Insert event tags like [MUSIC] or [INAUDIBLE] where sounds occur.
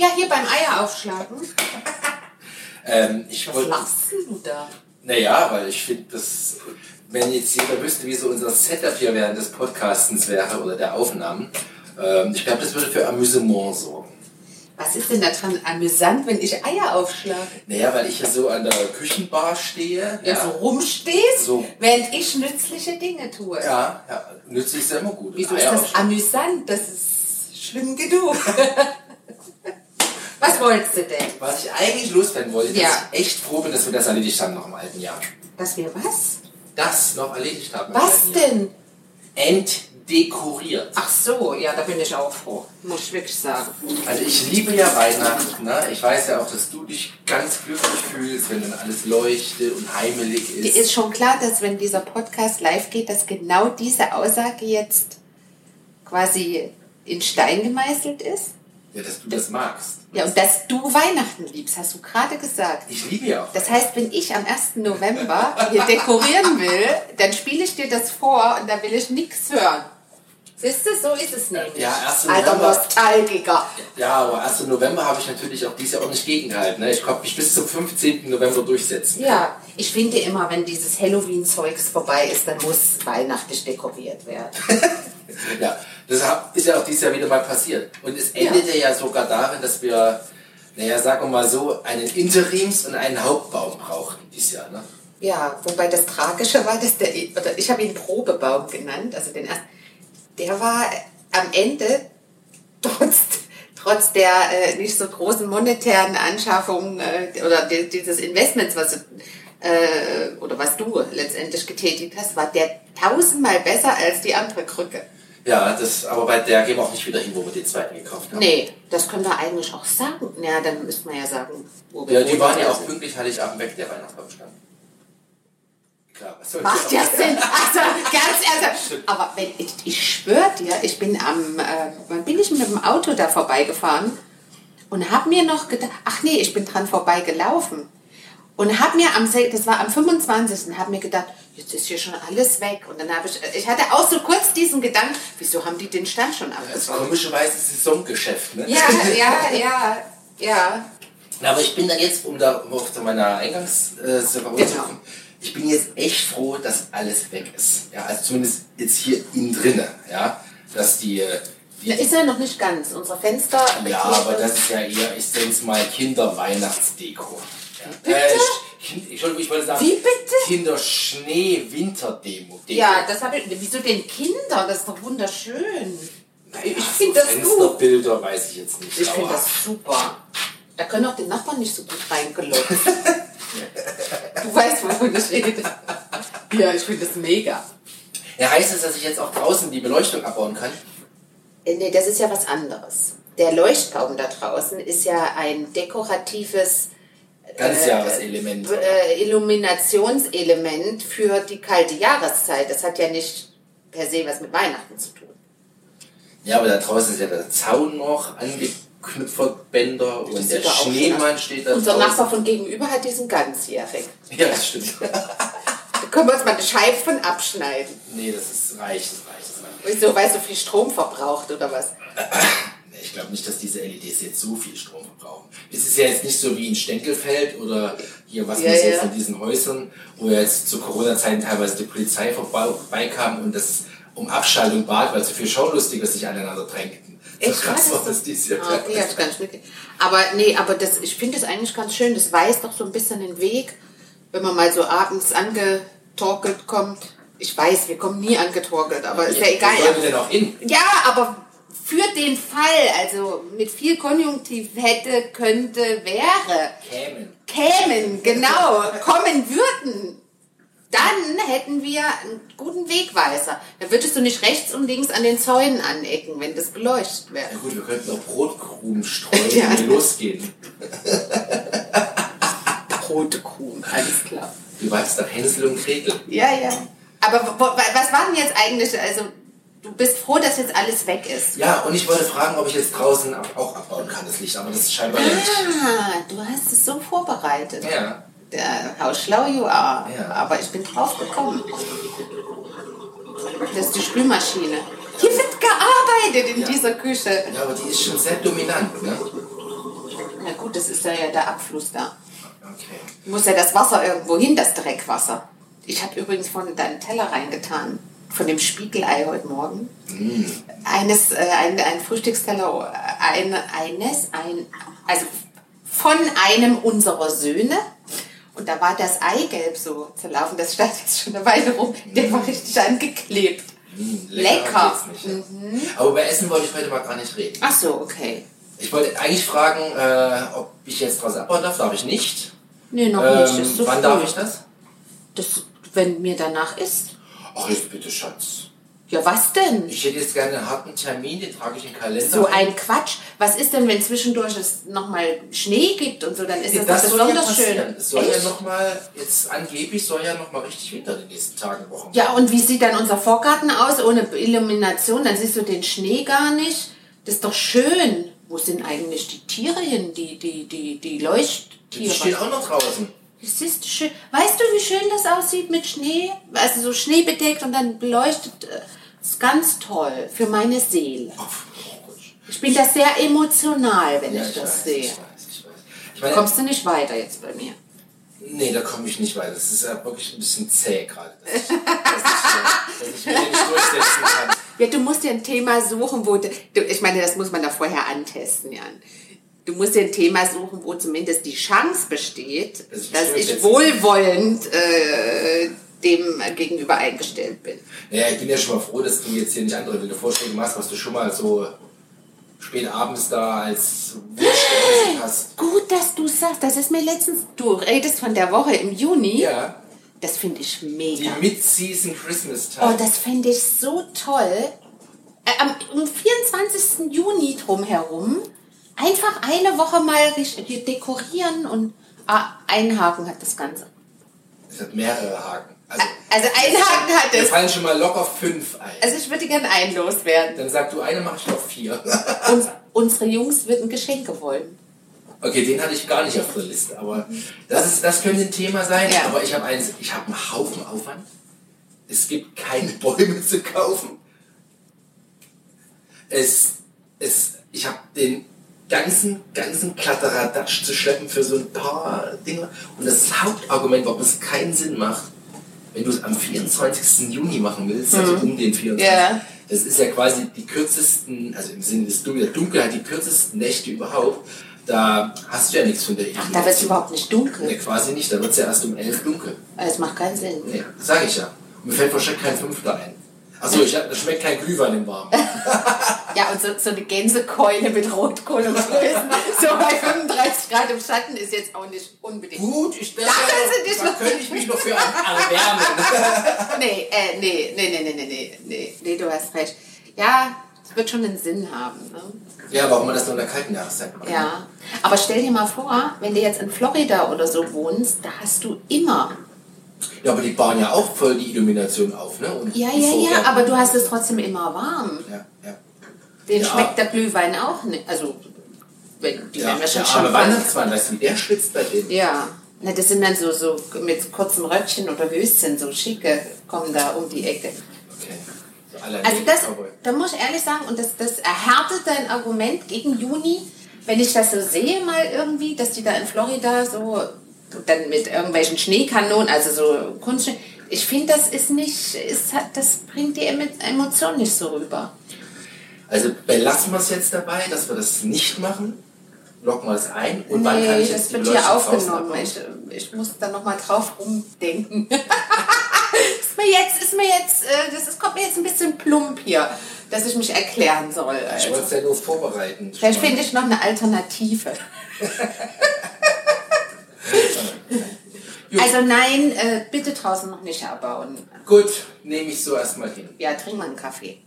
Ja, hier beim Eier aufschlagen. [LAUGHS] Ähm, ich Was lachst du da? Naja, weil ich finde, dass wenn jetzt jeder wüsste, wie so unser Setup hier während des Podcastens wäre oder der Aufnahmen, ähm, ich glaube, das würde für Amüsement sorgen. Was ist denn da dran amüsant, wenn ich Eier aufschlage? Naja, weil ich hier so an der Küchenbar stehe. Ja, so rumstehst, So. während ich nützliche Dinge tue. Ja, ja, nützlich ist ja immer gut. Wieso Eier ist das aufschlagen. amüsant? Das ist schlimm genug. [LAUGHS] Was wolltest du denn? Was ich eigentlich loswerden wollte, Ja. dass ich echt froh bin, dass wir das erledigt haben noch im alten Jahr. Dass wir was? Das noch erledigt haben. Was denn? Entdekoriert. Ach so, ja, da bin ich auch froh. Muss ich wirklich sagen. Also ich liebe ja Weihnachten. Ne? Ich weiß ja auch, dass du dich ganz glücklich fühlst, wenn dann alles leuchtet und heimelig ist. Dir ist schon klar, dass wenn dieser Podcast live geht, dass genau diese Aussage jetzt quasi in Stein gemeißelt ist? Ja, dass du das magst. Ja, und dass du Weihnachten liebst, hast du gerade gesagt. Ich liebe ja auch. Das heißt, wenn ich am 1. November hier dekorieren will, dann spiele ich dir das vor und da will ich nichts hören. Siehst du, so ist es nämlich. Ja, 1. Alter November. Nostalgiker. Ja, aber 1. November habe ich natürlich auch dieses Jahr auch nicht gegengehalten. Ne? Ich konnte mich bis zum 15. November durchsetzen. Ja, ich finde immer, wenn dieses Halloween-Zeugs vorbei ist, dann muss weihnachtlich dekoriert werden. [LAUGHS] Ja, das ist ja auch dieses Jahr wieder mal passiert. Und es endete ja, sogar darin, dass wir, naja, sagen wir mal so, einen Interims- und einen Hauptbaum brauchten dieses Jahr. Ne? Ja, wobei das Tragische war, dass der, oder ich habe ihn Probebaum genannt, also den ersten, der war am Ende, trotz, trotz der äh, nicht so großen monetären Anschaffung äh, oder di- dieses Investments, was, äh, oder was du letztendlich getätigt hast, war der tausendmal besser als die andere Krücke. Ja, das, aber bei der gehen wir auch nicht wieder hin, wo wir den zweiten gekauft haben. Nee, das können wir eigentlich auch sagen. Ja, dann müssten wir ja sagen, wo wir Ja, die waren ja auch sind. pünktlich Heiligabend weg, der Weihnachtsbaum stand. Klar, was soll Macht ich ja Sinn. Also ganz ernsthaft. Aber wenn ich, ich schwöre dir, ich bin am, äh, wann bin ich mit dem Auto da vorbeigefahren und habe mir noch gedacht, ach nee, ich bin dran vorbeigelaufen. Und habe mir am, das war am 25. habe mir gedacht, jetzt ist hier schon alles weg. Und dann habe ich, ich hatte auch so kurz diesen Gedanken, wieso haben die den Stand schon abgebaut? komischerweise Saisongeschäft, ne? Ja, ja, ja, ja. Na, aber ich bin dann jetzt, um da um auf zu meiner Eingangsseparation zu Genau. kommen, ich bin jetzt echt froh, dass alles weg ist. Ja, also zumindest jetzt hier innen drinne, ja. Dass die, äh, die Da ist er noch nicht ganz. Unsere Fenster. ja, aber das ist ja eher, ich nenne es mal Kinder-Weihnachtsdeko. Ja. Bitte? Äh, Entschuldigung, ich wollte sagen, Wie bitte? Kinder-Schnee-Winterdemo. Ja, das habe ich. Wieso denn Kinder? Das ist doch wunderschön. Ich finde das gut. Fensterbilder weiß ich jetzt nicht. Ich finde das super. Da können auch die Nachbarn nicht so gut reingelockt. [LAUGHS] du weißt, wovon ich rede. Ja, ich finde das mega. Ja, heißt es, dass ich jetzt auch draußen die Beleuchtung abbauen kann? Äh, Nee, das ist ja was anderes. Der Leuchtbaum da draußen ist ja ein dekoratives Ganzjahreselement. äh, Illuminationselement für die kalte Jahreszeit. Das hat ja nicht per se was mit Weihnachten zu tun. Ja, aber da draußen ist ja der Zaun noch angeknüpfert, Bänder und der Schneemann steht da Unser draußen. Nachbar von gegenüber hat diesen ganzjährig. [LAUGHS] Ja, das stimmt. Da können wir uns mal eine Scheibe von abschneiden. nee, das ist reich, das reicht. Das reicht. Wieso, weil so viel Strom verbraucht oder was? [LAUGHS] Ich glaube nicht, dass diese LEDs jetzt so viel Strom verbrauchen. Es ist ja jetzt nicht so wie in Stenkelfeld oder hier, was Ja, man so ja. von diesen Häusern, wo ja jetzt zu Corona-Zeiten teilweise die Polizei vorbeikam und das um Abschaltung bat, weil so viel Schaulustiger sich aneinander drängten. So Echt? krass War das das dieses Jahr. Ah, okay, ich gar nicht mitgekriegt. Aber nee, aber das, ich finde das eigentlich ganz schön. Das weist doch so ein bisschen den Weg, wenn man mal so abends angetorkelt kommt. Ich weiß, wir kommen nie angetorkelt, aber ist ja, egal. Wo sollen wir denn auch hin? Ja, aber für den Fall, also mit viel Konjunktiv hätte, könnte, wäre, Kämen. kämen, genau, kommen würden, dann hätten wir einen guten Wegweiser. Dann würdest du nicht rechts und links an den Zäunen anecken, wenn das beleuchtet wäre. Ja gut, wir könnten auch Brotkrumen streuen, Ja. wenn wir losgehen. Rote Kuh, alles klar. Du weißt doch Hänsel und Gretel. Ja, ja. Aber was war denn jetzt eigentlich, also du bist froh, dass jetzt alles weg ist. Ja, und ich wollte fragen, ob ich jetzt draußen auch abbauen kann, das Licht, aber das ist scheinbar ja nicht. Ah, du hast es so vorbereitet. Ja. Der, how schlau you are. Ja. Aber ich bin drauf gekommen. Das ist die Spülmaschine. Hier wird gearbeitet in Ja. dieser Küche. Ja, aber die ist schon sehr dominant, ne? gut, das ist ja, der Abfluss da. Okay. Muss ja das Wasser irgendwo hin, das Dreckwasser. Ich habe übrigens von deinen Teller reingetan, von dem Spiegelei heute Morgen. Eines, äh, ein, ein Frühstücksteller, ein, eines, ein, also von einem unserer Söhne. Und da war das Eigelb so zerlaufen, das stand jetzt schon eine Weile rum. Der war richtig angeklebt. Hm, Lecker. geht's nicht, ja. Aber über Essen wollte ich heute mal gar nicht reden. Ach so, okay. Ich wollte eigentlich fragen, äh, ob ich jetzt draußen abbauen darf. Darf ich nicht. Nee, noch Ähm, nicht. Ist so wann früh. darf ich das? Das, wenn mir danach ist. Ach, jetzt bitte, Schatz. Ja, was denn? Ich hätte jetzt gerne einen harten Termin, den trage ich in den Kalender. So ein. ein Quatsch. Was ist denn, wenn zwischendurch es nochmal Schnee gibt und so, dann ist das, Das ja besonders schön. Es soll ja Echt? nochmal, jetzt angeblich soll ja nochmal richtig Winter in den nächsten Tagen, Wochen. Ja, und wie sieht dann unser Vorgarten aus ohne Illumination? Dann siehst du den Schnee gar nicht. Das ist doch schön. Wo sind eigentlich die Tiere hin, die, die, die, die Die Leuchttiere? stehen auch noch draußen. Das ist schön. Weißt du, wie schön das aussieht mit Schnee? Also so schneebedeckt und dann beleuchtet. äh, Das ist ganz toll für meine Seele. Ich bin da sehr emotional, wenn Ja, ich ich das weiß, sehe. ich weiß, ich weiß. Ich meine, Kommst du nicht weiter jetzt bei mir? nee, da komme ich nicht weiter. Das ist ja wirklich ein bisschen zäh gerade, dass ich, dass ich, dass ich mich nicht durchsetzen kann. Ja, du musst dir ein Thema suchen, wo du, ich meine, das muss man da vorher antesten, Jan. Du musst dir ein Thema suchen, wo zumindest die Chance besteht, Das dass ich wohlwollend äh, dem gegenüber eingestellt bin. Ja, ich bin ja schon mal froh, dass du jetzt hier nicht andere wilde Vorschläge machst, was du schon mal so spät abends da als Wunsch hast. Gut, dass du sagst, das ist mir letztens, du redest von der Woche im Juni. Ja, Das finde ich die mega. Mid-Season Christmas Oh, Time. das fände ich so toll. Äh, am am 24. Juni drumherum einfach eine Woche mal dekorieren und ah, ein Haken hat das Ganze. Es hat mehrere Haken. Also, Also ein Haken hat es. fallen schon mal locker fünf ein. Also ich würde gerne einen loswerden. Dann sag du eine, mache ich noch vier. [LAUGHS] Und unsere Jungs würden Geschenke wollen. Okay, den hatte ich gar nicht auf der Liste, aber das, ist, das könnte ein Thema sein. Ja. Aber ich habe eins, ich habe einen Haufen Aufwand. Es gibt keine [LAUGHS] Bäume zu kaufen. Es, es, ich habe den ganzen, ganzen Kladderadatsch zu schleppen für so ein paar Dinge. Und das Hauptargument, warum es keinen Sinn macht, wenn du es am 24. Juni machen willst, also um den 24. Ja. Das ist ja quasi die kürzesten, also im Sinne des Dunkel, der Dunkelheit, die kürzesten Nächte überhaupt. Da hast du ja nichts von der Ach, da wird es überhaupt nicht dunkel. quasi nicht, da wird es ja erst um 11 dunkel. Das macht keinen Sinn. Nee, sag ich ja. Und mir fällt wahrscheinlich kein Fünfter ein. Achso, ich, das schmeckt kein Glühwein im Warmen. [LAUGHS] ja, und so, so, eine Gänsekeule mit Rotkohl und Klößen, so bei 35 Grad im Schatten ist jetzt auch nicht unbedingt. Gut, ich da, da, da könnte ich mich noch für [LAUGHS] erwärmen. nee, äh, nee, nee, nee, nee, nee, nee, nee, du hast recht. Ja, es wird schon einen Sinn haben. Ne? Ja, warum man das nur in der kalten Jahreszeit macht. Ja, aber stell dir mal vor, wenn du jetzt in Florida oder so wohnst, da hast du immer ja, aber die bauen ja auch voll die Illumination auf, ne? Und Ja, ja, ja, aber du hast es trotzdem immer warm. Ja, ja. Den Ja. schmeckt der Glühwein auch nicht. Also, wenn die ja werden wahrscheinlich schon. Weihnachtsmann, weißt du, der schwitzt bei denen? Ja. Na, das sind dann so, so mit kurzem Röckchen oder Höschen, so schicke, kommen da um die Ecke. Okay. So Also das, da muss ich ehrlich sagen, und das, das erhärtet dein Argument gegen Juni, wenn ich das so sehe mal irgendwie, dass die da in Florida so dann mit irgendwelchen Schneekanonen, also so Kunstschnee, ich finde, das ist nicht, ist, das bringt die Emo- Emotion nicht so rüber. Also belassen wir es jetzt dabei, dass wir das nicht machen. Locken wir es ein. Und wann kann nee, ich jetzt das wird hier aufgenommen. Ich, ich muss da nochmal drauf rumdenken. [LAUGHS] ist mir jetzt, ist mir jetzt, äh, das ist, kommt mir jetzt ein bisschen plump hier, dass ich mich erklären soll. Ich Also. wollte es ja nur vorbereiten. Vielleicht finde ich noch eine Alternative. [LAUGHS] Gut. Also nein, äh, bitte draußen noch nicht abbauen. Gut, nehme ich so erstmal hin. Ja, trink mal einen Kaffee.